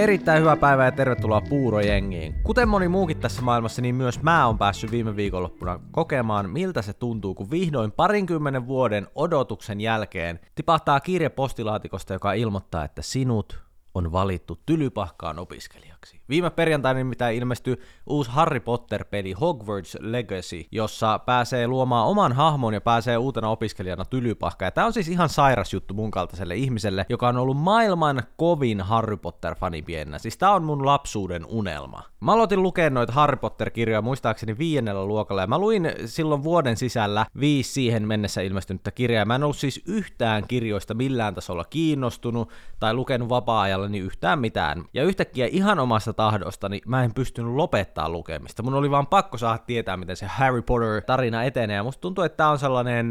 Erittäin hyvää päivää ja tervetuloa Puurojengiin. Kuten moni muukin tässä maailmassa, niin myös mä oon päässyt viime viikonloppuna kokemaan, miltä se tuntuu, kun vihdoin parinkymmenen vuoden odotuksen jälkeen tipahtaa kirje postilaatikosta, joka ilmoittaa, että sinut on valittu tylypahkaan opiskelijaksi. Viime perjantaina nimittäin ilmestyi uusi Harry Potter-peli Hogwarts Legacy, jossa pääsee luomaan oman hahmon ja pääsee uutena opiskelijana tylypahkaan. Ja tämä on siis ihan sairas juttu mun kaltaiselle ihmiselle, joka on ollut maailman kovin Harry Potter-fani pienenä. Siis tää on mun lapsuuden unelma. Mä aloitin lukea noita Harry Potter-kirjoja muistaakseni viiennellä luokalla, ja mä luin silloin vuoden sisällä viisi siihen mennessä ilmestynyttä kirjaa. Mä en ollut siis yhtään kirjoista millään tasolla kiinnostunut tai lukenut vapaa-ajalla niin yhtään mitään. Ja yhtäkkiä ihan omasta tahdosta, niin mä en pystynyt lopettaa lukemista. Mun oli vaan pakko saada tietää, miten se Harry Potter-tarina etenee, ja musta tuntuu, että tää on sellainen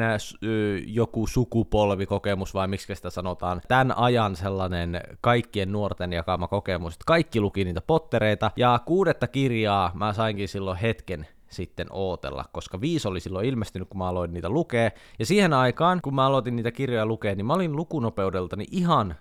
joku sukupolvikokemus, vai miksi sitä sanotaan, tämän ajan sellainen kaikkien nuorten jakama kokemus, että kaikki luki niitä pottereita, ja kuudetta kirjaa mä sainkin silloin hetken sitten ootella, koska viisi oli silloin ilmestynyt, kun mä aloin niitä lukea. Ja siihen aikaan, kun mä aloitin niitä kirjoja lukea, niin mä olin lukunopeudeltani ihan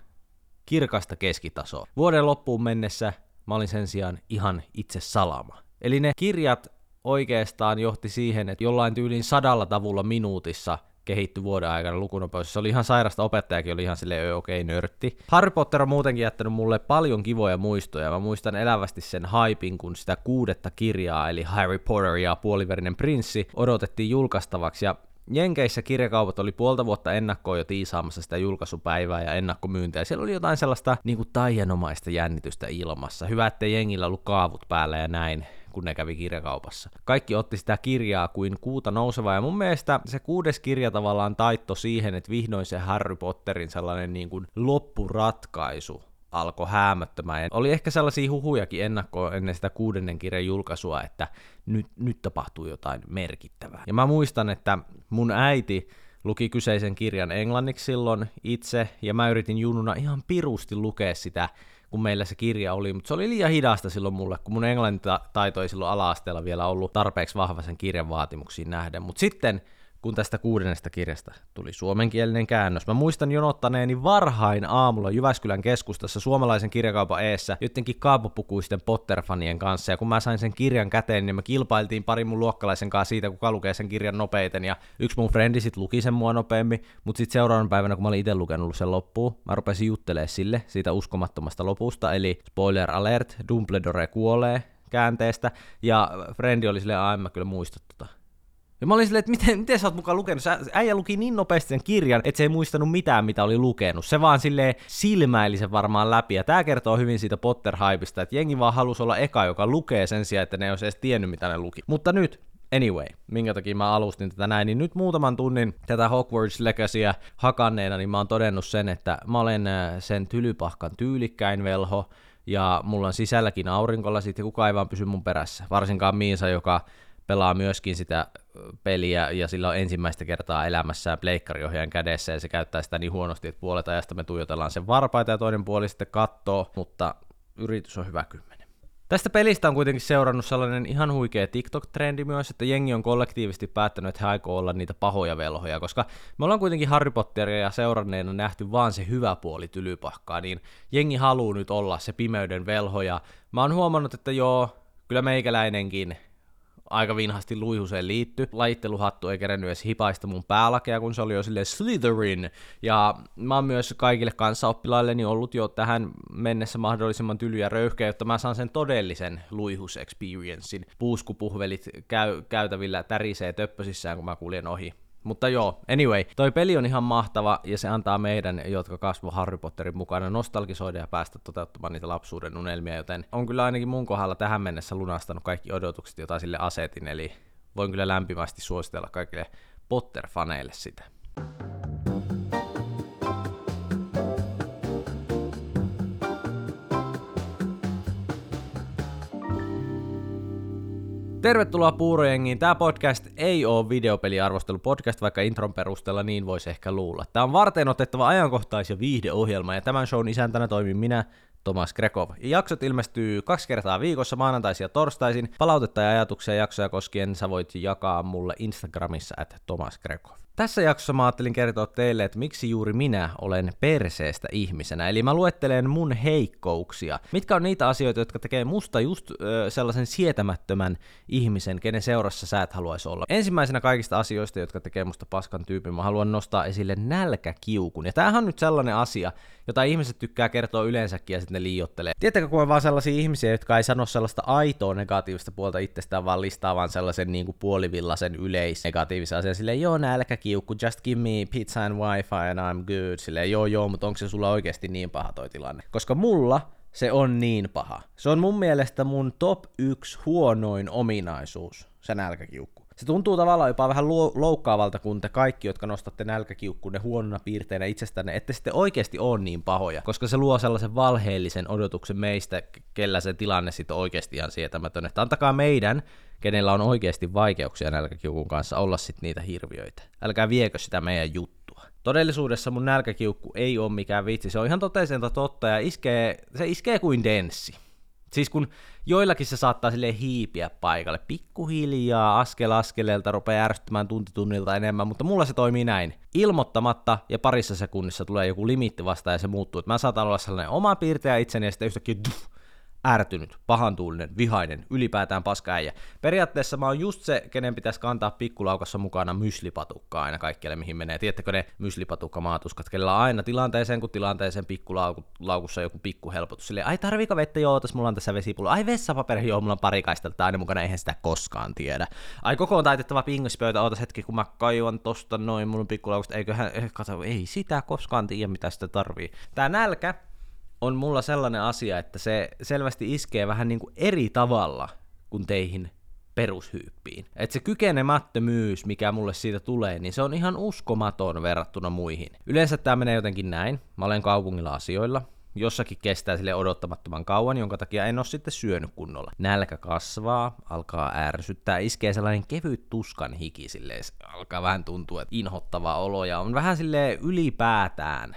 kirkasta keskitasoa. Vuoden loppuun mennessä mä olin sen sijaan ihan itse salama. Eli ne kirjat oikeastaan johti siihen, että jollain tyylin sadalla tavulla minuutissa kehittyi vuoden aikana lukunopeus. Se oli ihan sairasta, opettajakin oli ihan silleen okei okay, nörtti. Harry Potter on muutenkin jättänyt mulle paljon kivoja muistoja. Mä muistan elävästi sen haipin, kun sitä kuudetta kirjaa, eli Harry Potter ja puoliverinen prinssi, odotettiin julkaistavaksi. Ja Jenkeissä kirjakaupat oli puolta vuotta ennakkoon jo tiisaamassa sitä julkaisupäivää ja ennakkomyyntiä. Siellä oli jotain sellaista niin kuin taianomaista jännitystä ilmassa. Hyvä, ettei jengillä ollut kaavut päällä ja näin kun ne kävi kirjakaupassa. Kaikki otti sitä kirjaa kuin kuuta nousevaa, ja mun mielestä se kuudes kirja tavallaan taitto siihen, että vihdoin se Harry Potterin sellainen niin kuin loppuratkaisu alkoi häämöttämään. Ja oli ehkä sellaisia huhujakin ennakkoon ennen sitä kuudennen kirjan julkaisua, että nyt, nyt tapahtuu jotain merkittävää. Ja mä muistan, että mun äiti luki kyseisen kirjan englanniksi silloin itse, ja mä yritin jununa ihan pirusti lukea sitä, kun meillä se kirja oli, mutta se oli liian hidasta silloin mulle, kun mun englannin taito ei silloin ala-asteella vielä ollut tarpeeksi vahva sen kirjan vaatimuksiin nähden. Mutta sitten kun tästä kuudennesta kirjasta tuli suomenkielinen käännös. Mä muistan jonottaneeni varhain aamulla Jyväskylän keskustassa suomalaisen kirjakaupan eessä jotenkin kaapopukuisten Potter-fanien kanssa, ja kun mä sain sen kirjan käteen, niin me kilpailtiin parin mun luokkalaisen kanssa siitä, kuka lukee sen kirjan nopeiten, ja yksi mun frendi sit luki sen mua nopeammin, mutta sitten seuraavan päivänä, kun mä olin itse lukenut sen loppuun, mä rupesin juttelemaan sille siitä uskomattomasta lopusta, eli spoiler alert, Dumbledore kuolee käänteestä, ja frendi oli silleen, aina mä kyllä muistat tota ja mä olin silleen, että miten, miten sä oot mukaan lukenut? Sä, äijä luki niin nopeasti sen kirjan, että se ei muistanut mitään, mitä oli lukenut. Se vaan sille silmäili sen varmaan läpi. Ja tää kertoo hyvin siitä Potter-hypista, että jengi vaan halusi olla eka, joka lukee sen sijaan, että ne ei olisi edes tiennyt, mitä ne luki. Mutta nyt, Anyway, minkä takia mä alustin tätä näin, niin nyt muutaman tunnin tätä Hogwarts Legacyä hakanneena, niin mä oon todennut sen, että mä olen äh, sen tylypahkan tyylikkäin velho, ja mulla on sisälläkin aurinkolasit, ja kukaan ei vaan pysy mun perässä. Varsinkaan Miisa, joka pelaa myöskin sitä peliä ja sillä on ensimmäistä kertaa elämässään pleikkariohjaajan kädessä ja se käyttää sitä niin huonosti, että puolet ajasta me tuijotellaan sen varpaita ja toinen puoli sitten kattoo, mutta yritys on hyvä kymmenen. Tästä pelistä on kuitenkin seurannut sellainen ihan huikea TikTok-trendi myös, että jengi on kollektiivisesti päättänyt, että he aikoo olla niitä pahoja velhoja, koska me ollaan kuitenkin Harry Potteria seuranneena nähty vaan se hyvä puoli tylypahkaa, niin jengi haluaa nyt olla se pimeyden velhoja. Mä oon huomannut, että joo, kyllä meikäläinenkin aika vinhasti luihuseen liitty. Lajitteluhattu ei kerennyt edes hipaista mun päälakea, kun se oli jo silleen Slytherin. Ja mä oon myös kaikille kanssaoppilailleni ollut jo tähän mennessä mahdollisimman tylyä röyhkeä, jotta mä saan sen todellisen luihus-experiencein. Puuskupuhvelit käy, käytävillä tärisee töppösissään, kun mä kuljen ohi. Mutta joo, anyway, toi peli on ihan mahtava ja se antaa meidän, jotka kasvo Harry Potterin mukana, nostalgisoida ja päästä toteuttamaan niitä lapsuuden unelmia, joten on kyllä ainakin mun kohdalla tähän mennessä lunastanut kaikki odotukset, joita sille asetin, eli voin kyllä lämpimästi suositella kaikille Potter-faneille sitä. Tervetuloa Puurojengiin. Tämä podcast ei ole videopeliarvostelupodcast, vaikka intron perusteella niin voisi ehkä luulla. Tämä on varten otettava ajankohtais- ja viihdeohjelma, ja tämän shown isäntänä toimin minä, Tomas Grekov. Ja jaksot ilmestyy kaksi kertaa viikossa, maanantaisin ja torstaisin. Palautetta ja ajatuksia jaksoja koskien sä voit jakaa mulle Instagramissa, että Tomas Grekov. Tässä jaksossa mä ajattelin kertoa teille, että miksi juuri minä olen perseestä ihmisenä. Eli mä luettelen mun heikkouksia. Mitkä on niitä asioita, jotka tekee musta just ö, sellaisen sietämättömän ihmisen, kenen seurassa sä et haluaisi olla. Ensimmäisenä kaikista asioista, jotka tekee musta paskan tyypin, mä haluan nostaa esille nälkäkiukun. Ja tämähän on nyt sellainen asia, jota ihmiset tykkää kertoa yleensäkin ja sitten ne liiottelee. Tiedättekö, kun on vaan sellaisia ihmisiä, jotka ei sano sellaista aitoa negatiivista puolta itsestään, vaan listaa vaan sellaisen niin kuin puolivillaisen yleisnegatiivisen asian. Silleen, joo, nälkäkiukku, just give me pizza and wifi and I'm good. Silleen, joo, joo, mutta onko se sulla oikeasti niin paha toi tilanne? Koska mulla se on niin paha. Se on mun mielestä mun top 1 huonoin ominaisuus, se nälkäkiukku. Se tuntuu tavallaan jopa vähän loukkaavalta, kun te kaikki, jotka nostatte nälkäkiukkuun huonona piirteinä itsestänne, ette sitten oikeasti ole niin pahoja, koska se luo sellaisen valheellisen odotuksen meistä, kellä se tilanne sitten oikeasti ihan sietämätön. Että antakaa meidän, kenellä on oikeasti vaikeuksia nälkäkiukun kanssa, olla sitten niitä hirviöitä. Älkää viekö sitä meidän juttua. Todellisuudessa mun nälkäkiukku ei ole mikään vitsi, se on ihan toteisenta totta ja iskee, se iskee kuin denssi. Siis kun joillakin se saattaa sille hiipiä paikalle, pikkuhiljaa, askel askeleelta rupeaa ärsyttämään tunti tunnilta enemmän, mutta mulla se toimii näin. Ilmoittamatta ja parissa sekunnissa tulee joku limitti vastaan ja se muuttuu. Että mä saatan olla sellainen oma piirteä itseni ja sitten yhtäkkiä duff, ärtynyt, pahantuulinen, vihainen, ylipäätään paska äijä. Periaatteessa mä oon just se, kenen pitäisi kantaa pikkulaukassa mukana myslipatukkaa aina kaikkialle, mihin menee. Tiedättekö ne myslipatukka-maatuskat, kellä on aina tilanteeseen kuin tilanteeseen pikkulaukussa joku pikkuhelpotus. Silleen, ai tarviiko vettä? Joo, tässä mulla on tässä vesipullo. Ai vessapaperi, joo, mulla on pari kaistelta aina mukana, eihän sitä koskaan tiedä. Ai koko on taitettava pingospöytä, ootas hetki, kun mä kaivan tosta noin, on pikkulaukusta, eiköhän, eh, kato, ei sitä koskaan tiedä, mitä sitä tarvii. Tää nälkä, on mulla sellainen asia, että se selvästi iskee vähän niin kuin eri tavalla kuin teihin perushyyppiin. Että se kykenemättömyys, mikä mulle siitä tulee, niin se on ihan uskomaton verrattuna muihin. Yleensä tämä menee jotenkin näin. Mä olen kaupungilla asioilla, jossakin kestää sille odottamattoman kauan, jonka takia en ole sitten syönyt kunnolla. Nälkä kasvaa, alkaa ärsyttää, iskee sellainen kevyt tuskan hiki, silleen, alkaa vähän tuntua, inhottava olo ja on vähän sille ylipäätään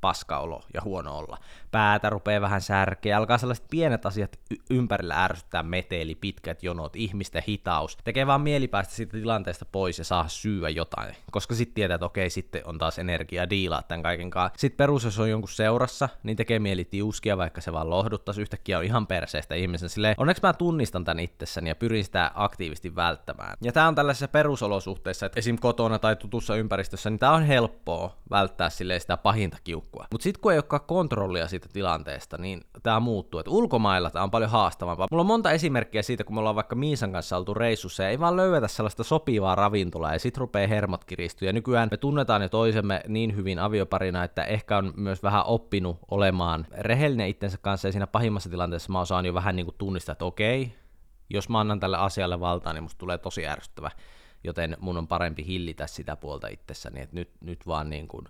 paskaolo ja huono olla. Päätä rupeaa vähän särkeä, alkaa sellaiset pienet asiat y- ympärillä ärsyttää meteli, pitkät jonot, ihmisten hitaus. Tekee vaan mieli päästä siitä tilanteesta pois ja saa syyä jotain, koska sitten tietää, että okei, sitten on taas energia diilaa tämän kaiken kanssa. Sitten perus, jos on jonkun seurassa, niin tekee mieli tiuskia, vaikka se vaan lohduttaisi. Yhtäkkiä on ihan perseestä ihmisen silleen, onneksi mä tunnistan tämän itsessäni ja pyrin sitä aktiivisesti välttämään. Ja tämä on tällaisessa perusolosuhteissa, että esim. kotona tai tutussa ympäristössä, niin tämä on helppoa välttää silleen sitä pahinta kiukkua. Mutta sitten kun ei olekaan kontrollia siitä tilanteesta, niin tämä muuttuu. Et ulkomailla tämä on paljon haastavampaa. Mulla on monta esimerkkiä siitä, kun me ollaan vaikka Miisan kanssa oltu reissussa ja ei vaan löydetä sellaista sopivaa ravintolaa ja sit rupeaa hermot kiristyä. Ja nykyään me tunnetaan jo toisemme niin hyvin avioparina, että ehkä on myös vähän oppinut olemaan rehellinen itsensä kanssa ja siinä pahimmassa tilanteessa mä osaan jo vähän niin kuin tunnistaa, että okei, jos mä annan tälle asialle valtaa, niin musta tulee tosi ärsyttävä joten mun on parempi hillitä sitä puolta itsessäni, että nyt, nyt vaan niin kuin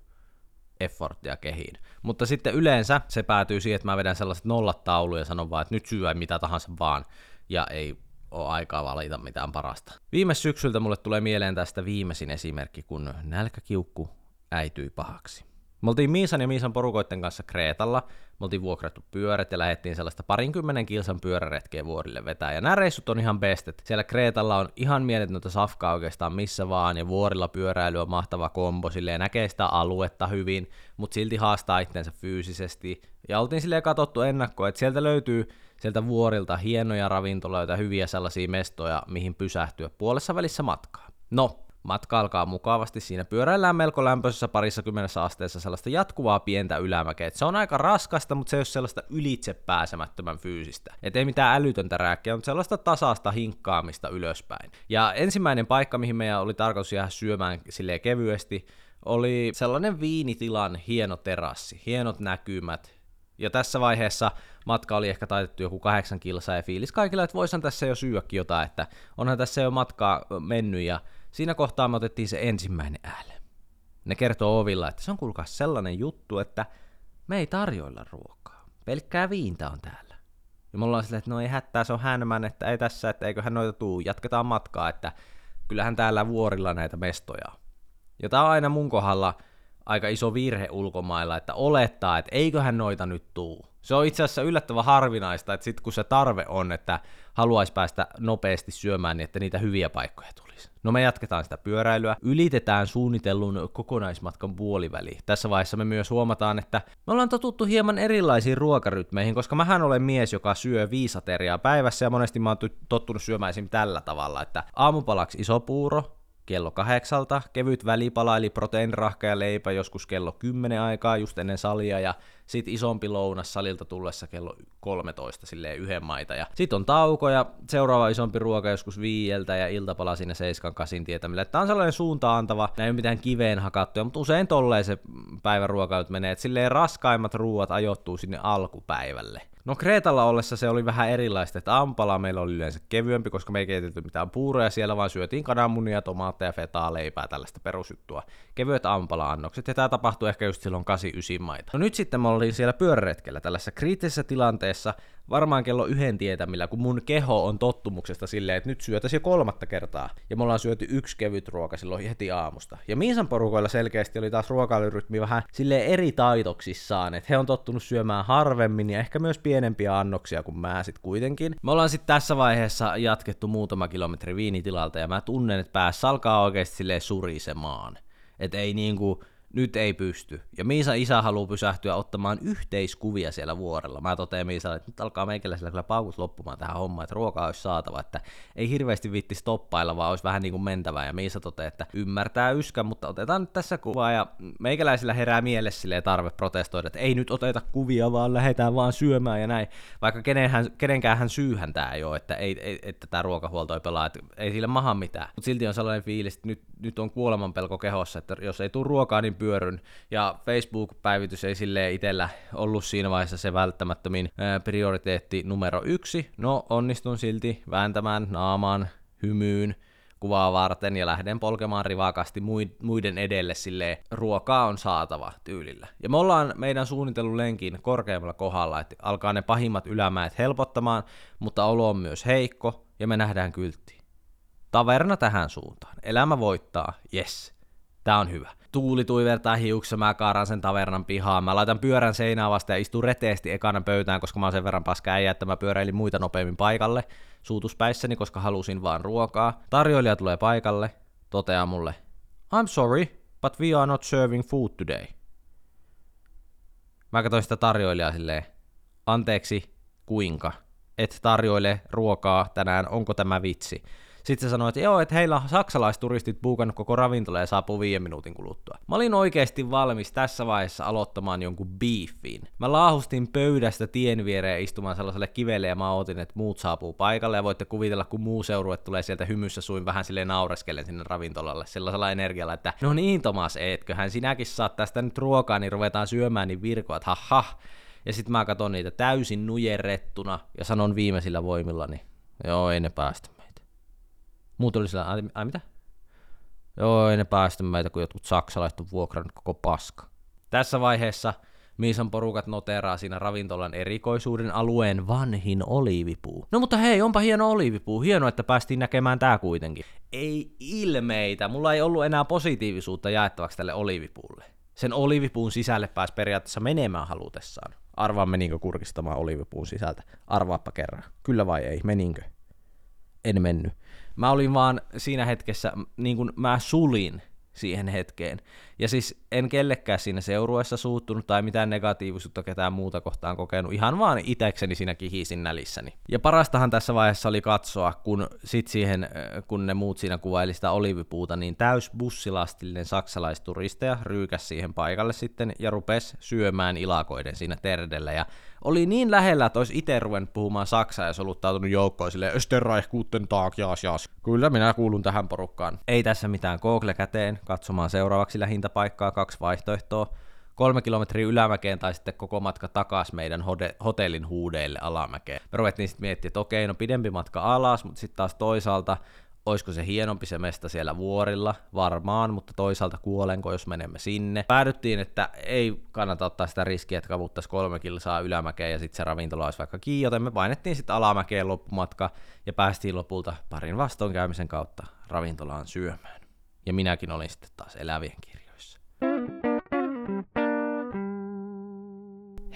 efforttia kehiin. Mutta sitten yleensä se päätyy siihen, että mä vedän sellaiset nollat tauluja ja sanon vaan, että nyt syö mitä tahansa vaan, ja ei ole aikaa valita mitään parasta. Viime syksyltä mulle tulee mieleen tästä viimeisin esimerkki, kun nälkäkiukku äityi pahaksi. Me oltiin Miisan ja Miisan porukoitten kanssa Kreetalla, me oltiin vuokrattu pyörät ja lähdettiin sellaista parinkymmenen kilsan pyöräretkeä vuorille vetää. Ja nämä reissut on ihan bestet. Siellä Kreetalla on ihan mieletöntä safkaa oikeastaan missä vaan, ja vuorilla pyöräily on mahtava kombo, silleen näkee sitä aluetta hyvin, mutta silti haastaa itsensä fyysisesti. Ja oltiin silleen katsottu ennakkoon, että sieltä löytyy sieltä vuorilta hienoja ravintoloita, hyviä sellaisia mestoja, mihin pysähtyä puolessa välissä matkaa. No, Matka alkaa mukavasti, siinä pyöräillään melko lämpöisessä parissa kymmenessä asteessa sellaista jatkuvaa pientä ylämäkeä. Et se on aika raskasta, mutta se ei ole sellaista ylitse pääsemättömän fyysistä. Et ei mitään älytöntä rääkkiä, mutta sellaista tasasta hinkkaamista ylöspäin. Ja ensimmäinen paikka, mihin meidän oli tarkoitus jäädä syömään silleen kevyesti, oli sellainen viinitilan hieno terassi, hienot näkymät, ja tässä vaiheessa matka oli ehkä taitettu joku kahdeksan kilsaa ja fiilis kaikilla, että voisin tässä jo syödäkin jotain, että onhan tässä jo matkaa mennyt ja Siinä kohtaa me otettiin se ensimmäinen ääle. Ne kertoo ovilla, että se on kuulkaa sellainen juttu, että me ei tarjoilla ruokaa. Pelkkää viintä on täällä. Ja mulla on silleen, että no ei hättää, se on hänmän, että ei tässä, että eiköhän noita tuu, jatketaan matkaa, että kyllähän täällä vuorilla näitä mestoja Ja tää on aina mun kohdalla aika iso virhe ulkomailla, että olettaa, että eiköhän noita nyt tuu. Se on itse asiassa yllättävän harvinaista, että sit kun se tarve on, että haluaisi päästä nopeasti syömään, niin että niitä hyviä paikkoja tulisi. No me jatketaan sitä pyöräilyä, ylitetään suunnitellun kokonaismatkan puoliväli. Tässä vaiheessa me myös huomataan, että me ollaan totuttu hieman erilaisiin ruokarytmeihin, koska mähän olen mies, joka syö viisateriaa päivässä ja monesti mä oon tottunut syömään tällä tavalla, että aamupalaksi iso puuro, kello kahdeksalta, kevyt välipala eli proteiinirahka ja leipä joskus kello 10 aikaa just ennen salia ja sit isompi lounas salilta tullessa kello 13 silleen yhden maita ja sit on tauko ja seuraava isompi ruoka joskus viieltä ja iltapala siinä seiskan kasin tietämillä. Tää on sellainen suunta antava, näin ei ole mitään kiveen hakattuja, mutta usein tolleen se päivän ruokailta menee, että silleen raskaimmat ruuat ajoittuu sinne alkupäivälle. No Kreetalla ollessa se oli vähän erilaista, että ampala meillä oli yleensä kevyempi, koska me ei keitetty mitään puuroja siellä, vaan syötiin kananmunia, tomaatteja, fetaa, leipää, tällaista perusjuttua. Kevyet ampala-annokset, ja tämä tapahtui ehkä just silloin 89 maita. No nyt sitten mä olin siellä pyöräretkellä tällaisessa kriittisessä tilanteessa, varmaan kello yhden tietämillä, kun mun keho on tottumuksesta silleen, että nyt syötäisiin jo kolmatta kertaa. Ja me ollaan syöty yksi kevyt ruoka silloin heti aamusta. Ja Miisan porukoilla selkeästi oli taas ruokailurytmi vähän sille eri taitoksissaan, että he on tottunut syömään harvemmin ja ehkä myös pienempiä annoksia kuin mä sit kuitenkin. Me ollaan sitten tässä vaiheessa jatkettu muutama kilometri viinitilalta ja mä tunnen, että päässä alkaa oikeasti silleen surisemaan. Että ei niinku, nyt ei pysty. Ja Miisa isä haluaa pysähtyä ottamaan yhteiskuvia siellä vuorella. Mä totean Miisalle, että nyt alkaa meikäläisellä kyllä paukut loppumaan tähän hommaan, että ruokaa olisi saatava, että ei hirveästi vitti stoppailla, vaan olisi vähän niin kuin mentävää. Ja Miisa toteaa, että ymmärtää yskän, mutta otetaan nyt tässä kuvaa. Ja meikäläisillä herää mielessä tarve protestoida, että ei nyt oteta kuvia, vaan lähdetään vaan syömään ja näin. Vaikka kenenhän, kenenkään hän syyhän tämä ei ole, että, ei, ei, että tämä ruokahuolto ei pelaa, että ei sille maha mitään. Mutta silti on sellainen fiilis, että nyt, nyt on kuolemanpelko kehossa, että jos ei tule ruokaa, niin pyöryn. Ja Facebook-päivitys ei sille itsellä ollut siinä vaiheessa se välttämättömin prioriteetti numero yksi. No, onnistun silti vääntämään naamaan hymyyn kuvaa varten ja lähden polkemaan rivakasti muiden edelle sille ruokaa on saatava tyylillä. Ja me ollaan meidän suunnitellun lenkin korkeammalla kohdalla, että alkaa ne pahimmat ylämäet helpottamaan, mutta olo on myös heikko ja me nähdään kyltti. Taverna tähän suuntaan. Elämä voittaa, yes. Tää on hyvä tuuli tuivertaa hiuksia, mä kaaran sen tavernan pihaan, mä laitan pyörän seinään vasta ja istun reteesti ekana pöytään, koska mä oon sen verran paska äijä, että mä pyöräilin muita nopeammin paikalle suutuspäissäni, koska halusin vaan ruokaa. Tarjoilija tulee paikalle, toteaa mulle, I'm sorry, but we are not serving food today. Mä katsoin sitä tarjoilijaa silleen, anteeksi, kuinka? Et tarjoile ruokaa tänään, onko tämä vitsi? Sitten se sanoi, että joo, että heillä on saksalaisturistit buukannut koko ravintola ja saapuu viiden minuutin kuluttua. Mä olin oikeasti valmis tässä vaiheessa aloittamaan jonkun beefin. Mä laahustin pöydästä tien viereen istumaan sellaiselle kivelle ja mä ootin, että muut saapuu paikalle ja voitte kuvitella, kun muu seurue tulee sieltä hymyssä suin vähän silleen naureskellen sinne ravintolalle sellaisella energialla, että no niin Tomas, etköhän sinäkin saat tästä nyt ruokaa, niin ruvetaan syömään niin virkoa, että ha Ja sitten mä katson niitä täysin nujerrettuna ja sanon viimeisillä voimillani, joo ei ne päästä. Muut oli sillä, ai, ai mitä? Joo, ei ne päästä meitä, kun jotkut saksalaiset on vuokrannut koko paska. Tässä vaiheessa Miisan porukat noteraa siinä ravintolan erikoisuuden alueen vanhin olivipuu. No mutta hei, onpa hieno olivipuu. Hienoa, että päästiin näkemään tää kuitenkin. Ei ilmeitä. Mulla ei ollut enää positiivisuutta jaettavaksi tälle olivipuulle. Sen olivipuun sisälle pääsi periaatteessa menemään halutessaan. Arvaa meninkö kurkistamaan olivipuun sisältä. Arvaappa kerran. Kyllä vai ei, meninkö? En mennyt. Mä olin vaan siinä hetkessä, niin kuin mä sulin siihen hetkeen. Ja siis en kellekään siinä seurueessa suuttunut tai mitään negatiivisuutta ketään muuta kohtaan kokenut, ihan vaan itekseni siinä kihisin nälissäni. Ja parastahan tässä vaiheessa oli katsoa, kun sit siihen, kun ne muut siinä kuvaili sitä olivipuuta, niin täys bussilastillinen saksalaisturisteja ryykäs siihen paikalle sitten ja rupes syömään ilakoiden siinä terdellä. Ja oli niin lähellä, että olisi itse ruvennut puhumaan saksaa ja soluttautunut joukkoon silleen, Österreich, guten Tag, jaas, jaas. Kyllä minä kuulun tähän porukkaan. Ei tässä mitään Google käteen, katsomaan seuraavaksi lähintäpaikkaa, kaksi vaihtoehtoa. Kolme kilometriä ylämäkeen tai sitten koko matka takas meidän hotellin huudeille alamäkeen. Me ruvettiin sitten miettimään, että okei, no pidempi matka alas, mutta sitten taas toisaalta olisiko se hienompi se mesta siellä vuorilla, varmaan, mutta toisaalta kuolenko, jos menemme sinne. Päädyttiin, että ei kannata ottaa sitä riskiä, että kavuttaisiin kolme kilsaa ylämäkeen ja sitten se ravintola olisi vaikka kiinni, joten me painettiin sitten alamäkeen loppumatka ja päästiin lopulta parin vastoinkäymisen kautta ravintolaan syömään. Ja minäkin olin sitten taas elävien kirjoissa.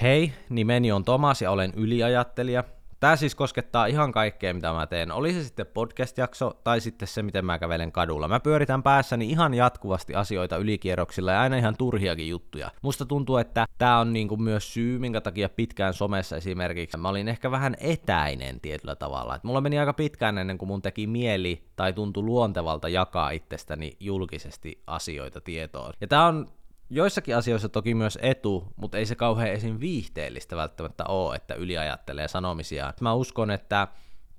Hei, nimeni on Tomas ja olen yliajattelija – Tämä siis koskettaa ihan kaikkea, mitä mä teen. Oli se sitten podcast-jakso tai sitten se, miten mä kävelen kadulla. Mä pyöritän päässäni ihan jatkuvasti asioita ylikierroksilla ja aina ihan turhiakin juttuja. Musta tuntuu, että tämä on niinku myös syy, minkä takia pitkään somessa esimerkiksi mä olin ehkä vähän etäinen tietyllä tavalla. Et mulla meni aika pitkään ennen kuin mun teki mieli tai tuntui luontevalta jakaa itsestäni julkisesti asioita tietoon. Ja tää on joissakin asioissa toki myös etu, mutta ei se kauhean esim. viihteellistä välttämättä ole, että yliajattelee sanomisiaan. Mä uskon, että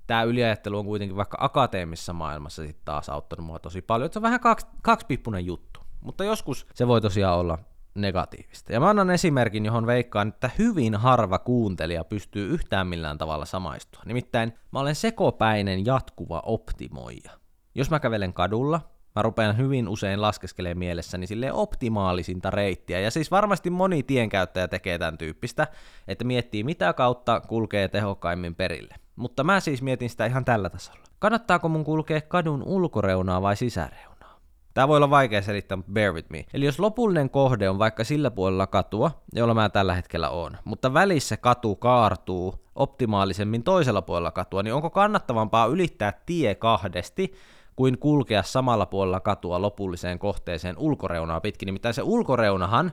tämä yliajattelu on kuitenkin vaikka akateemisessa maailmassa sitten taas auttanut mua tosi paljon, että se on vähän kaksi, kaksipippunen juttu. Mutta joskus se voi tosiaan olla negatiivista. Ja mä annan esimerkin, johon veikkaan, että hyvin harva kuuntelija pystyy yhtään millään tavalla samaistua. Nimittäin mä olen sekopäinen jatkuva optimoija. Jos mä kävelen kadulla, mä rupean hyvin usein laskeskelemaan mielessäni sille optimaalisinta reittiä. Ja siis varmasti moni tienkäyttäjä tekee tämän tyyppistä, että miettii mitä kautta kulkee tehokkaimmin perille. Mutta mä siis mietin sitä ihan tällä tasolla. Kannattaako mun kulkea kadun ulkoreunaa vai sisäreunaa? Tämä voi olla vaikea selittää, mutta bear with me. Eli jos lopullinen kohde on vaikka sillä puolella katua, jolla mä tällä hetkellä on, mutta välissä katu kaartuu optimaalisemmin toisella puolella katua, niin onko kannattavampaa ylittää tie kahdesti kuin kulkea samalla puolella katua lopulliseen kohteeseen ulkoreunaa pitkin. Nimittäin se ulkoreunahan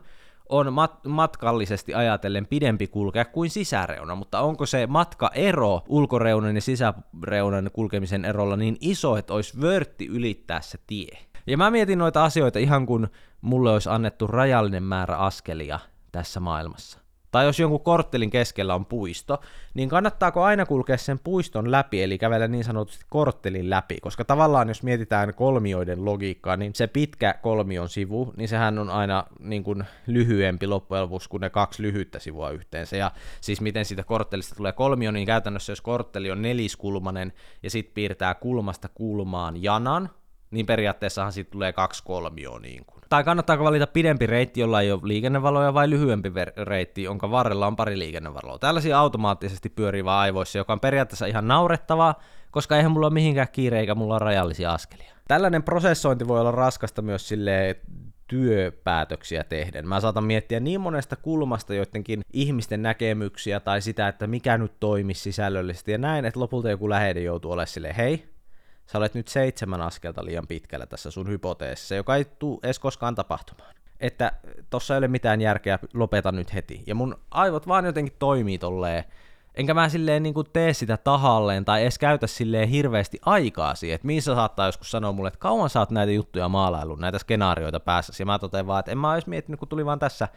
on mat- matkallisesti ajatellen pidempi kulkea kuin sisäreuna, mutta onko se matkaero ulkoreunan ja sisäreunan kulkemisen erolla niin iso, että olisi vörtti ylittää se tie? Ja mä mietin noita asioita ihan kun mulle olisi annettu rajallinen määrä askelia tässä maailmassa tai jos jonkun korttelin keskellä on puisto, niin kannattaako aina kulkea sen puiston läpi, eli kävellä niin sanotusti korttelin läpi, koska tavallaan jos mietitään kolmioiden logiikkaa, niin se pitkä kolmion sivu, niin sehän on aina niin kuin lyhyempi loppujen lopuksi kuin ne kaksi lyhyttä sivua yhteensä, ja siis miten siitä korttelista tulee kolmio, niin käytännössä jos kortteli on neliskulmanen, ja sitten piirtää kulmasta kulmaan janan, niin periaatteessahan siitä tulee kaksi kolmioa niin kuin. Tai kannattaako valita pidempi reitti, jolla ei ole liikennevaloja, vai lyhyempi ver- reitti, jonka varrella on pari liikennevaloa. Tällaisia automaattisesti pyörii aivoissa, joka on periaatteessa ihan naurettavaa, koska eihän mulla ole mihinkään kiire eikä mulla ole rajallisia askelia. Tällainen prosessointi voi olla raskasta myös sille työpäätöksiä tehden. Mä saatan miettiä niin monesta kulmasta joidenkin ihmisten näkemyksiä tai sitä, että mikä nyt toimisi sisällöllisesti ja näin, että lopulta joku läheinen joutuu olemaan silleen, hei, sä olet nyt seitsemän askelta liian pitkällä tässä sun hypoteesissa, joka ei tule edes koskaan tapahtumaan. Että tossa ei ole mitään järkeä, lopeta nyt heti. Ja mun aivot vaan jotenkin toimii tolleen, enkä mä silleen niin kuin tee sitä tahalleen tai edes käytä silleen hirveästi aikaa siihen, että missä saattaa joskus sanoa mulle, että kauan sä oot näitä juttuja maalaillut, näitä skenaarioita päässä, ja mä totean vaan, että en mä olisi miettinyt, kun tuli vaan tässä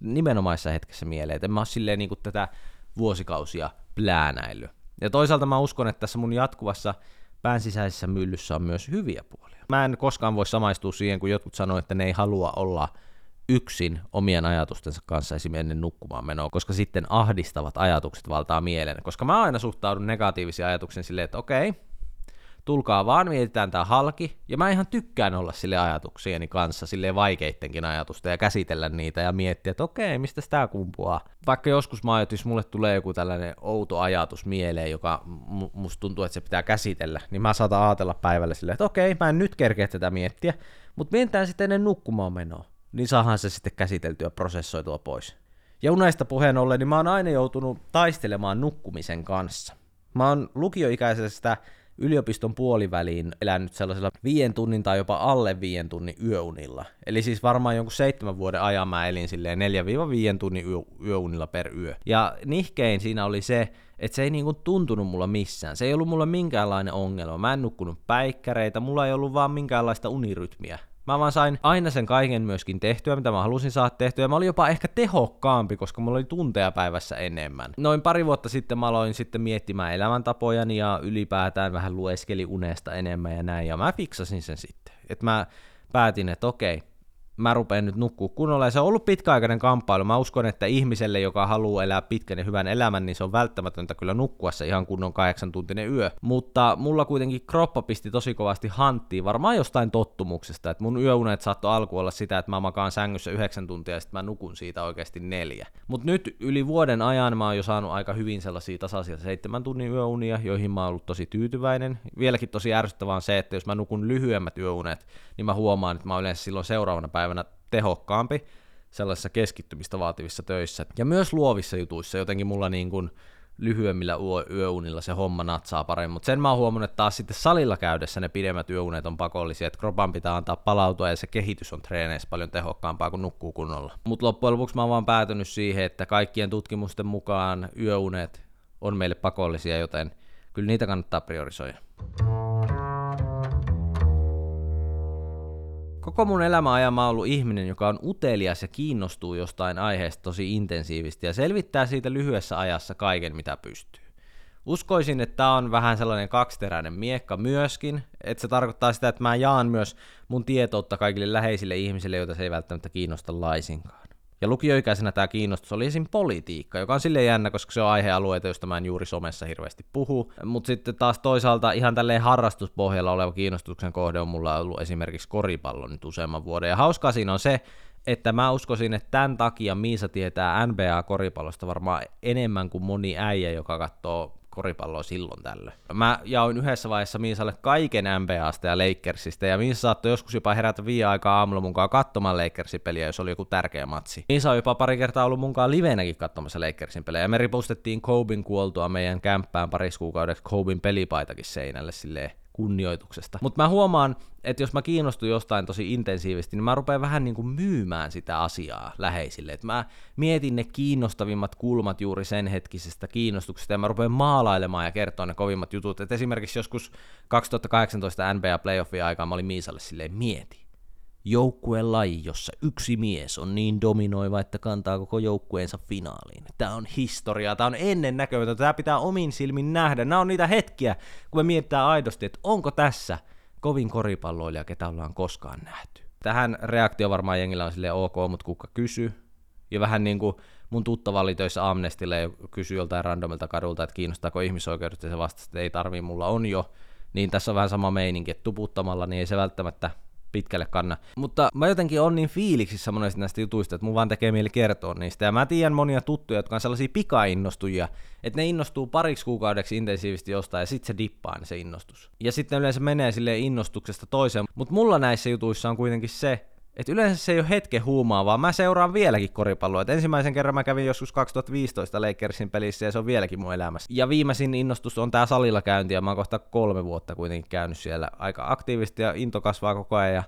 nimenomaisessa hetkessä mieleen, että en mä ole silleen niin kuin tätä vuosikausia pläänäillyt. Ja toisaalta mä uskon, että tässä mun jatkuvassa pään sisäisessä myllyssä on myös hyviä puolia. Mä en koskaan voi samaistua siihen, kun jotkut sanoo, että ne ei halua olla yksin omien ajatustensa kanssa esimerkiksi ennen nukkumaan menoa, koska sitten ahdistavat ajatukset valtaa mielen. Koska mä aina suhtaudun negatiivisiin ajatuksiin silleen, että okei, tulkaa vaan, mietitään tää halki, ja mä ihan tykkään olla sille ajatuksieni kanssa, sille vaikeittenkin ajatusta, ja käsitellä niitä, ja miettiä, että okei, mistä tämä kumpuaa. Vaikka joskus mä ajattelin, mulle tulee joku tällainen outo ajatus mieleen, joka musta tuntuu, että se pitää käsitellä, niin mä saatan ajatella päivällä silleen, että okei, mä en nyt kerkeä tätä miettiä, mutta mietitään sitten ennen nukkumaan menoa, niin saahan se sitten käsiteltyä prosessoitua pois. Ja unesta puheen ollen, niin mä oon aina joutunut taistelemaan nukkumisen kanssa. Mä oon lukioikäisestä yliopiston puoliväliin elänyt sellaisella viien tunnin tai jopa alle viien tunnin yöunilla. Eli siis varmaan jonkun seitsemän vuoden ajan mä elin silleen 4-5 tunnin yö, yöunilla per yö. Ja nihkein siinä oli se, että se ei niinku tuntunut mulla missään. Se ei ollut mulla minkäänlainen ongelma. Mä en nukkunut päikkäreitä, mulla ei ollut vaan minkäänlaista unirytmiä. Mä vaan sain aina sen kaiken myöskin tehtyä, mitä mä halusin saada tehtyä. Mä olin jopa ehkä tehokkaampi, koska mulla oli tunteja päivässä enemmän. Noin pari vuotta sitten mä aloin sitten miettimään elämäntapojani ja ylipäätään vähän lueskeli unesta enemmän ja näin. Ja mä fiksasin sen sitten. Että mä päätin, että okei, mä rupean nyt nukkuu kunnolla. Ja se on ollut pitkäaikainen kamppailu. Mä uskon, että ihmiselle, joka haluaa elää pitkän ja hyvän elämän, niin se on välttämätöntä kyllä nukkua se ihan kunnon kahdeksan tuntinen yö. Mutta mulla kuitenkin kroppa pisti tosi kovasti hanttiin, varmaan jostain tottumuksesta. Että mun yöunet saattoi alku olla sitä, että mä makaan sängyssä yhdeksän tuntia ja sitten mä nukun siitä oikeasti neljä. Mutta nyt yli vuoden ajan mä oon jo saanut aika hyvin sellaisia tasaisia seitsemän tunnin yöunia, joihin mä oon ollut tosi tyytyväinen. Vieläkin tosi ärsyttävää on se, että jos mä nukun lyhyemmät yöunet, niin mä huomaan, että mä yleensä silloin seuraavana päivänä päivänä tehokkaampi sellaisissa keskittymistä vaativissa töissä. Ja myös luovissa jutuissa jotenkin mulla niin kuin lyhyemmillä yöunilla se homma natsaa paremmin, mutta sen mä oon huomannut, että taas sitten salilla käydessä ne pidemmät yöunet on pakollisia, että kropan pitää antaa palautua ja se kehitys on treeneissä paljon tehokkaampaa kuin nukkuu kunnolla. Mutta loppujen lopuksi mä oon vaan päätynyt siihen, että kaikkien tutkimusten mukaan yöunet on meille pakollisia, joten kyllä niitä kannattaa priorisoida. Koko mun elämä ajan mä oon ollut ihminen, joka on utelias ja kiinnostuu jostain aiheesta tosi intensiivisesti ja selvittää siitä lyhyessä ajassa kaiken, mitä pystyy. Uskoisin, että tämä on vähän sellainen kaksiteräinen miekka myöskin, että se tarkoittaa sitä, että mä jaan myös mun tietoutta kaikille läheisille ihmisille, joita se ei välttämättä kiinnosta laisinkaan. Ja lukioikäisenä tämä kiinnostus oli esim. politiikka, joka on sille jännä, koska se on aihealueita, joista mä en juuri somessa hirveästi puhu. Mutta sitten taas toisaalta ihan tälleen harrastuspohjalla oleva kiinnostuksen kohde on mulla ollut esimerkiksi koripallo nyt useamman vuoden. Ja hauskaa siinä on se, että mä uskoisin, että tämän takia Miisa tietää NBA-koripallosta varmaan enemmän kuin moni äijä, joka katsoo koripalloa silloin tällöin. Mä jaoin yhdessä vaiheessa Miisalle kaiken NBAsta ja Lakersista, ja Miisa saattoi joskus jopa herätä viiden aikaa aamulla mukaan katsomaan Lakersin peliä, jos oli joku tärkeä matsi. Miisa on jopa pari kertaa ollut mukaan livenäkin katsomassa Lakersin pelejä, ja me ripustettiin Kobin kuoltua meidän kämppään paris kuukaudeksi Kobin pelipaitakin seinälle silleen kunnioituksesta. Mutta mä huomaan, että jos mä kiinnostun jostain tosi intensiivisesti, niin mä rupean vähän niin kuin myymään sitä asiaa läheisille. Et mä mietin ne kiinnostavimmat kulmat juuri sen hetkisestä kiinnostuksesta, ja mä rupean maalailemaan ja kertoa ne kovimmat jutut. Et esimerkiksi joskus 2018 NBA playoffia aikaa mä olin Miisalle silleen, mieti joukkueen laji, jossa yksi mies on niin dominoiva, että kantaa koko joukkueensa finaaliin. Tämä on historiaa, tämä on ennen näkömätöntä, tämä pitää omin silmin nähdä. Nämä on niitä hetkiä, kun me mietitään aidosti, että onko tässä kovin koripalloilija, ketä ollaan koskaan nähty. Tähän reaktio varmaan jengillä on silleen ok, mutta kuka kysy. Ja vähän niin kuin mun tuttava oli töissä Amnestille ja kysyi joltain randomilta kadulta, että kiinnostaako ihmisoikeudet, ja se vastasi, että ei tarvii, mulla on jo. Niin tässä on vähän sama meininki, että tuputtamalla niin ei se välttämättä pitkälle kanna. Mutta mä jotenkin on niin fiiliksissä monesti näistä jutuista, että mun vaan tekee mieli kertoa niistä. Ja mä tiedän monia tuttuja, jotka on sellaisia pikainnostujia, että ne innostuu pariksi kuukaudeksi intensiivisesti jostain ja sitten se dippaa se innostus. Ja sitten yleensä menee sille innostuksesta toiseen. Mutta mulla näissä jutuissa on kuitenkin se, et yleensä se ei ole hetken huumaa, vaan mä seuraan vieläkin koripalloa. Et ensimmäisen kerran mä kävin joskus 2015 Lakersin pelissä ja se on vieläkin mun elämässä. Ja viimeisin innostus on tää salilla käynti ja mä oon kohta kolme vuotta kuitenkin käynyt siellä aika aktiivisesti ja into kasvaa koko ajan. Ja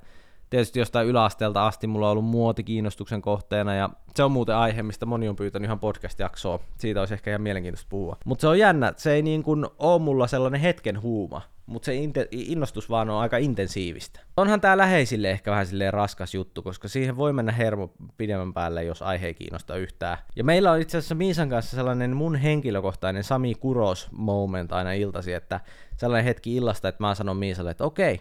tietysti jostain yläasteelta asti mulla on ollut muotikiinnostuksen kohteena ja se on muuten aihe, mistä moni on pyytänyt ihan podcast-jaksoa. Siitä olisi ehkä ihan mielenkiintoista puhua. Mutta se on jännä, se ei niin kuin ole mulla sellainen hetken huuma, mutta se innostus vaan on aika intensiivistä. Onhan tämä läheisille ehkä vähän silleen raskas juttu, koska siihen voi mennä hermo pidemmän päälle, jos aihe ei kiinnosta yhtään. Ja meillä on itse asiassa Miisan kanssa sellainen mun henkilökohtainen Sami Kuros moment aina iltasi, että sellainen hetki illasta, että mä sanon Miisalle, että okei,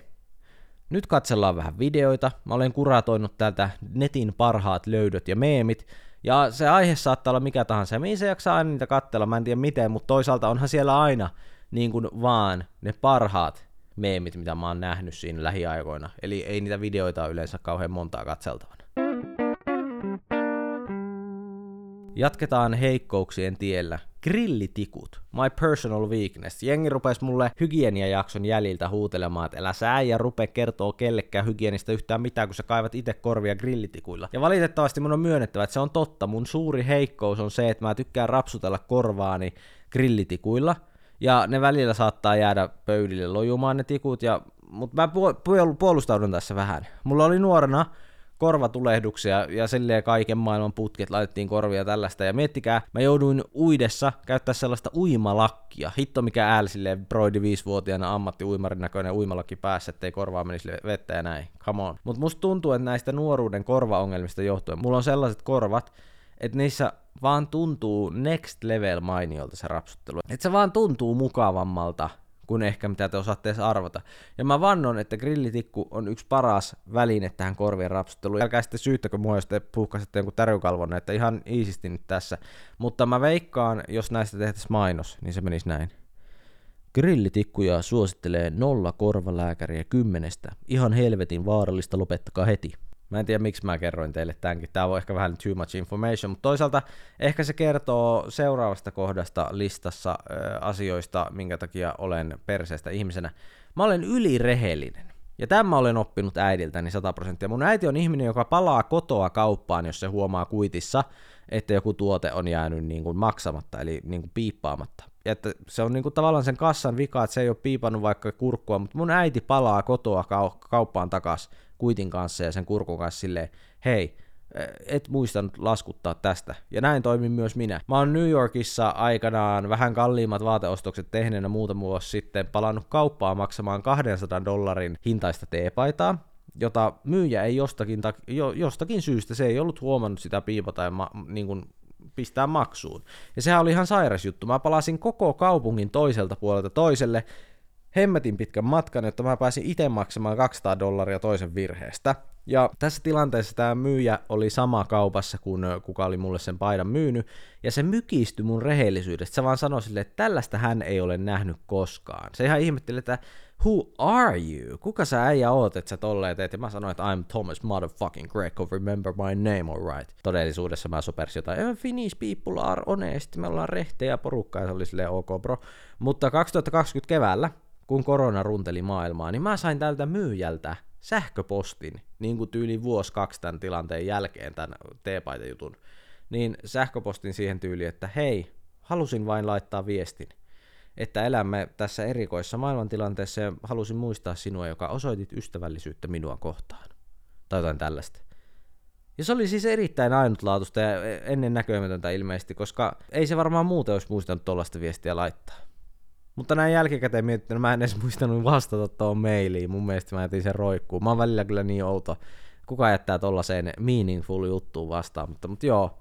nyt katsellaan vähän videoita. Mä olen kuratoinut täältä netin parhaat löydöt ja meemit, ja se aihe saattaa olla mikä tahansa, ja mihin se jaksaa aina niitä katsella, mä en tiedä miten, mutta toisaalta onhan siellä aina niin kuin vaan ne parhaat meemit, mitä mä oon nähnyt siinä lähiaikoina. Eli ei niitä videoita ole yleensä kauhean montaa katseltavana. Jatketaan heikkouksien tiellä. Grillitikut. My personal weakness. Jengi rupesi mulle hygieniajakson jäljiltä huutelemaan, että älä sä ja rupe kertoo kellekään hygienistä yhtään mitään, kun sä kaivat itse korvia grillitikuilla. Ja valitettavasti mun on myönnettävä, että se on totta. Mun suuri heikkous on se, että mä tykkään rapsutella korvaani grillitikuilla – ja ne välillä saattaa jäädä pöydille lojumaan ne tikut, ja, mutta mä puolustaudun tässä vähän. Mulla oli nuorena korvatulehduksia ja silleen kaiken maailman putket laitettiin korvia tällaista. Ja miettikää, mä jouduin uidessa käyttää sellaista uimalakkia. Hitto mikä ääli silleen broidi viisivuotiaana ammatti uimarin näköinen uimalakki päässä, ettei korvaa menisi vettä ja näin. Come on. Mutta musta tuntuu, että näistä nuoruuden korvaongelmista johtuen, mulla on sellaiset korvat, että niissä vaan tuntuu next level mainiolta se rapsuttelu. Että se vaan tuntuu mukavammalta kuin ehkä mitä te osaatte edes arvata. Ja mä vannon, että grillitikku on yksi paras väline tähän korvien rapsutteluun. Älkää sitten syyttäkö mua, jos te puhkasitte jonkun tärykalvon, että ihan iisisti nyt tässä. Mutta mä veikkaan, jos näistä tehtäisiin mainos, niin se menisi näin. Grillitikkuja suosittelee nolla korvalääkäriä kymmenestä. Ihan helvetin vaarallista, lopettakaa heti. Mä en tiedä, miksi mä kerroin teille tämänkin. Tää on ehkä vähän too much information, mutta toisaalta ehkä se kertoo seuraavasta kohdasta listassa ö, asioista, minkä takia olen perseestä ihmisenä. Mä olen ylirehellinen. Ja tämä olen oppinut äidiltäni 100 prosenttia. Mun äiti on ihminen, joka palaa kotoa kauppaan, jos se huomaa kuitissa, että joku tuote on jäänyt niin kuin maksamatta, eli niin kuin piippaamatta. Ja että se on niin kuin tavallaan sen kassan vika, että se ei ole piipannut vaikka kurkkua, mutta mun äiti palaa kotoa kauppaan takas kuitin kanssa ja sen kurkun kanssa silleen, hei, et muistanut laskuttaa tästä. Ja näin toimin myös minä. Mä oon New Yorkissa aikanaan vähän kalliimmat vaateostokset tehneenä muutama vuosi sitten palannut kauppaan maksamaan 200 dollarin hintaista teepaitaa, jota myyjä ei jostakin, jo, jostakin syystä, se ei ollut huomannut sitä piipata ja ma, niin kuin pistää maksuun. Ja sehän oli ihan sairas juttu. Mä palasin koko kaupungin toiselta puolelta toiselle, hemmetin pitkän matkan, jotta mä pääsin itse maksamaan 200 dollaria toisen virheestä. Ja tässä tilanteessa tämä myyjä oli sama kaupassa kuin kuka oli mulle sen paidan myynyt, ja se mykistyi mun rehellisyydestä. Se vaan sanoi sille, että tällaista hän ei ole nähnyt koskaan. Se ihan ihmetteli, että who are you? Kuka sä äijä oot, että sä tolleen teet? Ja mä sanoin, että I'm Thomas motherfucking Greco, remember my name, alright. Todellisuudessa mä sopersin jotain, Finnish people are honest, me ollaan rehtejä porukkaa, ja se oli silleen ok bro. Mutta 2020 keväällä, kun korona runteli maailmaa, niin mä sain tältä myyjältä sähköpostin, niin kuin tyyli vuosi kaksi tämän tilanteen jälkeen, tämän teepaitajutun, niin sähköpostin siihen tyyliin, että hei, halusin vain laittaa viestin, että elämme tässä erikoissa maailmantilanteessa ja halusin muistaa sinua, joka osoitit ystävällisyyttä minua kohtaan. Tai jotain tällaista. Ja se oli siis erittäin ainutlaatuista ja ennen näkömätöntä ilmeisesti, koska ei se varmaan muuten olisi muistanut tuollaista viestiä laittaa. Mutta näin jälkikäteen miettinyt, mä en edes muistanut vastata tuohon mailiin. Mun mielestä mä jätin sen roikkuun. Mä oon välillä kyllä niin outo. Kuka jättää tollaiseen meaningful juttuun vastaan, mutta, mutta joo,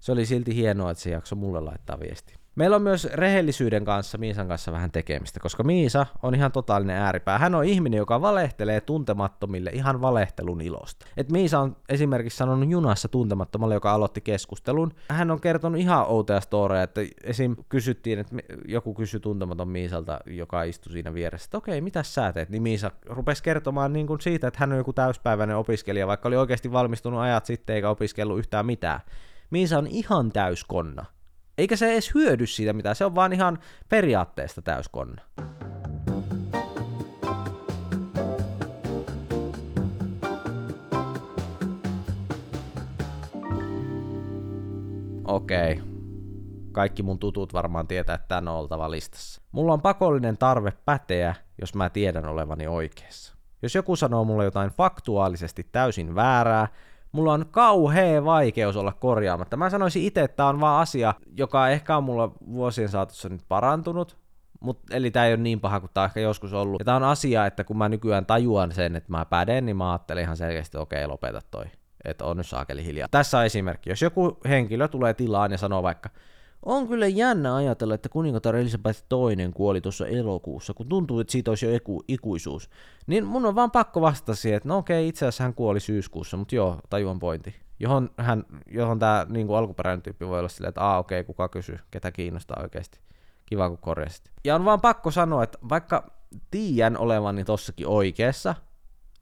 se oli silti hienoa, että se jakso mulle laittaa viesti. Meillä on myös rehellisyyden kanssa Miisan kanssa vähän tekemistä, koska Miisa on ihan totaalinen ääripää. Hän on ihminen, joka valehtelee tuntemattomille ihan valehtelun ilosta. Et Miisa on esimerkiksi sanonut junassa tuntemattomalle, joka aloitti keskustelun. Hän on kertonut ihan outoja storeja, että esim. kysyttiin, että joku kysyi tuntematon Miisalta, joka istui siinä vieressä, että okei, mitä sä teet? Niin Miisa rupesi kertomaan niin kuin siitä, että hän on joku täyspäiväinen opiskelija, vaikka oli oikeasti valmistunut ajat sitten eikä opiskellut yhtään mitään. Miisa on ihan täyskonna eikä se edes hyödy siitä mitään, se on vaan ihan periaatteesta täyskonna. Okei. Okay. Kaikki mun tutut varmaan tietää, että tän on oltava listassa. Mulla on pakollinen tarve päteä, jos mä tiedän olevani oikeassa. Jos joku sanoo mulle jotain faktuaalisesti täysin väärää, mulla on kauhea vaikeus olla korjaamatta. Mä sanoisin itse, että tämä on vaan asia, joka ehkä on mulla vuosien saatossa nyt parantunut, Mut, eli tämä ei ole niin paha kuin tämä ehkä joskus ollut. Ja tämä on asia, että kun mä nykyään tajuan sen, että mä päden, niin mä ajattelen ihan selkeästi, että okei, lopeta toi. Että on nyt saakeli hiljaa. Tässä on esimerkki. Jos joku henkilö tulee tilaan ja sanoo vaikka, on kyllä jännä ajatella, että kuningatar Elisabeth II kuoli tuossa elokuussa, kun tuntuu, että siitä olisi jo iku, ikuisuus. Niin mun on vaan pakko vastata siihen, että no okei, itse asiassa hän kuoli syyskuussa, mutta joo, tajuan pointti. Johon, hän, johon tämä niin alkuperäinen tyyppi voi olla silleen, että aa okei, kuka kysyy, ketä kiinnostaa oikeasti. Kiva, kun korjasit. Ja on vaan pakko sanoa, että vaikka tiedän olevani tossakin oikeassa,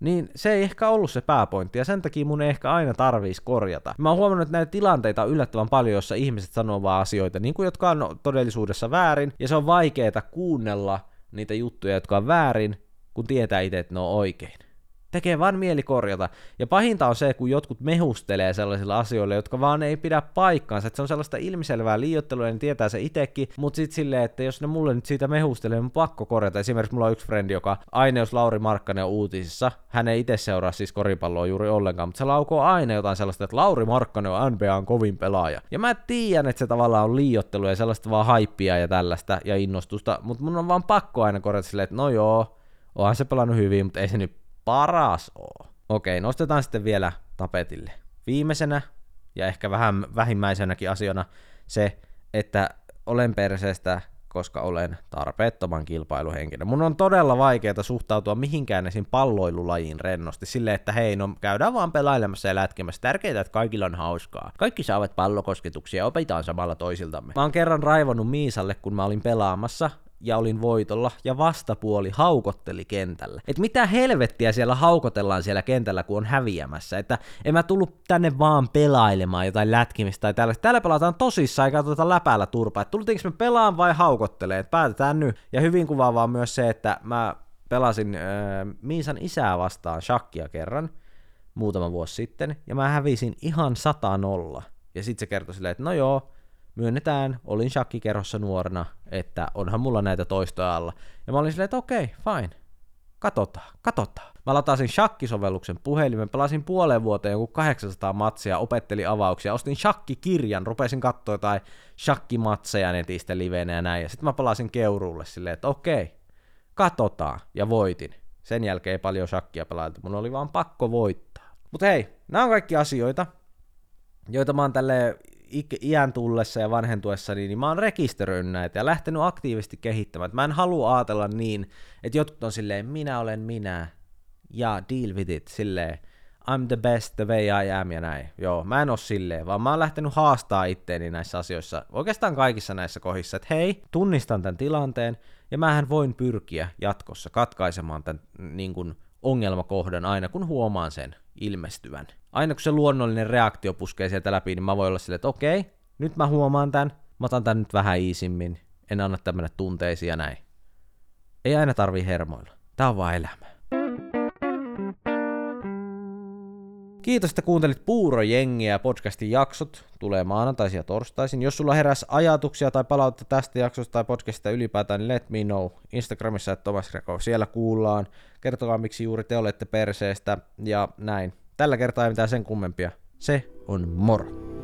niin se ei ehkä ollut se pääpointti, ja sen takia mun ei ehkä aina tarvitsisi korjata. Mä oon huomannut, että näitä tilanteita on yllättävän paljon, jossa ihmiset sanoo vaan asioita, niin kuin jotka on todellisuudessa väärin, ja se on vaikeaa kuunnella niitä juttuja, jotka on väärin, kun tietää itse, että ne on oikein. Tekee vaan mieli korjata. Ja pahinta on se, kun jotkut mehustelee sellaisilla asioilla, jotka vaan ei pidä paikkaansa. Että se on sellaista ilmiselvää liiottelua, niin tietää se itsekin. Mutta sitten silleen, että jos ne mulle nyt siitä mehustelee, niin pakko korjata. Esimerkiksi mulla on yksi frendi, joka aina jos Lauri Markkanen on uutisissa, hän ei itse seuraa siis koripalloa juuri ollenkaan, mutta se laukoo aina jotain sellaista, että Lauri Markkanen on NBAn kovin pelaaja. Ja mä tiedän, että se tavallaan on liiottelu ja sellaista vaan haippia ja tällaista ja innostusta, mutta mun on vaan pakko aina korjata silleen, että no joo, onhan se pelannut hyvin, mutta ei se nyt paras oo. Okei, nostetaan sitten vielä tapetille. Viimeisenä ja ehkä vähän vähimmäisenäkin asiana se, että olen perseestä, koska olen tarpeettoman kilpailuhenkilö. Mun on todella vaikeaa suhtautua mihinkään esim. palloilulajiin rennosti, sille että hei, no käydään vaan pelailemassa ja lätkemässä. Tärkeintä, että kaikilla on hauskaa. Kaikki saavat pallokosketuksia ja opitaan samalla toisiltamme. Mä oon kerran raivonnut Miisalle, kun mä olin pelaamassa, ja olin voitolla, ja vastapuoli haukotteli kentällä. Et mitä helvettiä siellä haukotellaan siellä kentällä, kun on häviämässä. Että en mä tullut tänne vaan pelailemaan jotain lätkimistä tai tällaista. Täällä pelataan tosissaan, eikä tuota läpäällä turpaa. Et tultiinko me pelaan vai haukottelee? Et päätetään nyt. Ja hyvin kuvaavaa myös se, että mä pelasin äh, Miisan isää vastaan shakkia kerran muutama vuosi sitten, ja mä hävisin ihan sata nolla. Ja sitten se kertoi silleen, että no joo, myönnetään, olin shakkikerhossa nuorena, että onhan mulla näitä toistoja alla. Ja mä olin silleen, että okei, fine, katsotaan, katsotaan. Mä latasin shakkisovelluksen puhelimen, pelasin puoleen vuoteen joku 800 matsia, opettelin avauksia, ostin shakkikirjan, rupesin katsoa jotain shakkimatseja netistä liveenä ja näin, ja sitten mä palasin keuruulle silleen, että okei, katsotaan, ja voitin. Sen jälkeen ei paljon shakkia pelailtu, mun oli vaan pakko voittaa. Mutta hei, nämä on kaikki asioita, joita mä oon tälle iän tullessa ja vanhentuessa, niin mä oon rekisteröinyt näitä ja lähtenyt aktiivisesti kehittämään. Mä en halua ajatella niin, että jotkut on silleen, minä olen minä, ja deal with it, silleen, I'm the best the way I am ja näin. Joo, mä en oo silleen, vaan mä oon lähtenyt haastaa itteeni näissä asioissa, oikeastaan kaikissa näissä kohdissa, että hei, tunnistan tämän tilanteen, ja mähän voin pyrkiä jatkossa katkaisemaan tämän niin kuin, ongelmakohdan aina, kun huomaan sen ilmestyvän. Aina kun se luonnollinen reaktio puskee sieltä läpi, niin mä voin olla silleen, että okei, nyt mä huomaan tämän, mä otan tämän nyt vähän iisimmin, en anna tämmönen tunteisiin ja näin. Ei aina tarvii hermoilla. Tää on vaan elämä. Kiitos, että kuuntelit Puurojengiä ja podcastin jaksot. Tulee maanantaisin ja torstaisin. Jos sulla heräs ajatuksia tai palautetta tästä jaksosta tai podcastista ylipäätään, niin let me know. Instagramissa, että Thomas Reko, siellä kuullaan. Kertokaa, miksi juuri te olette perseestä ja näin. Tällä kertaa ei mitään sen kummempia. Se on moro.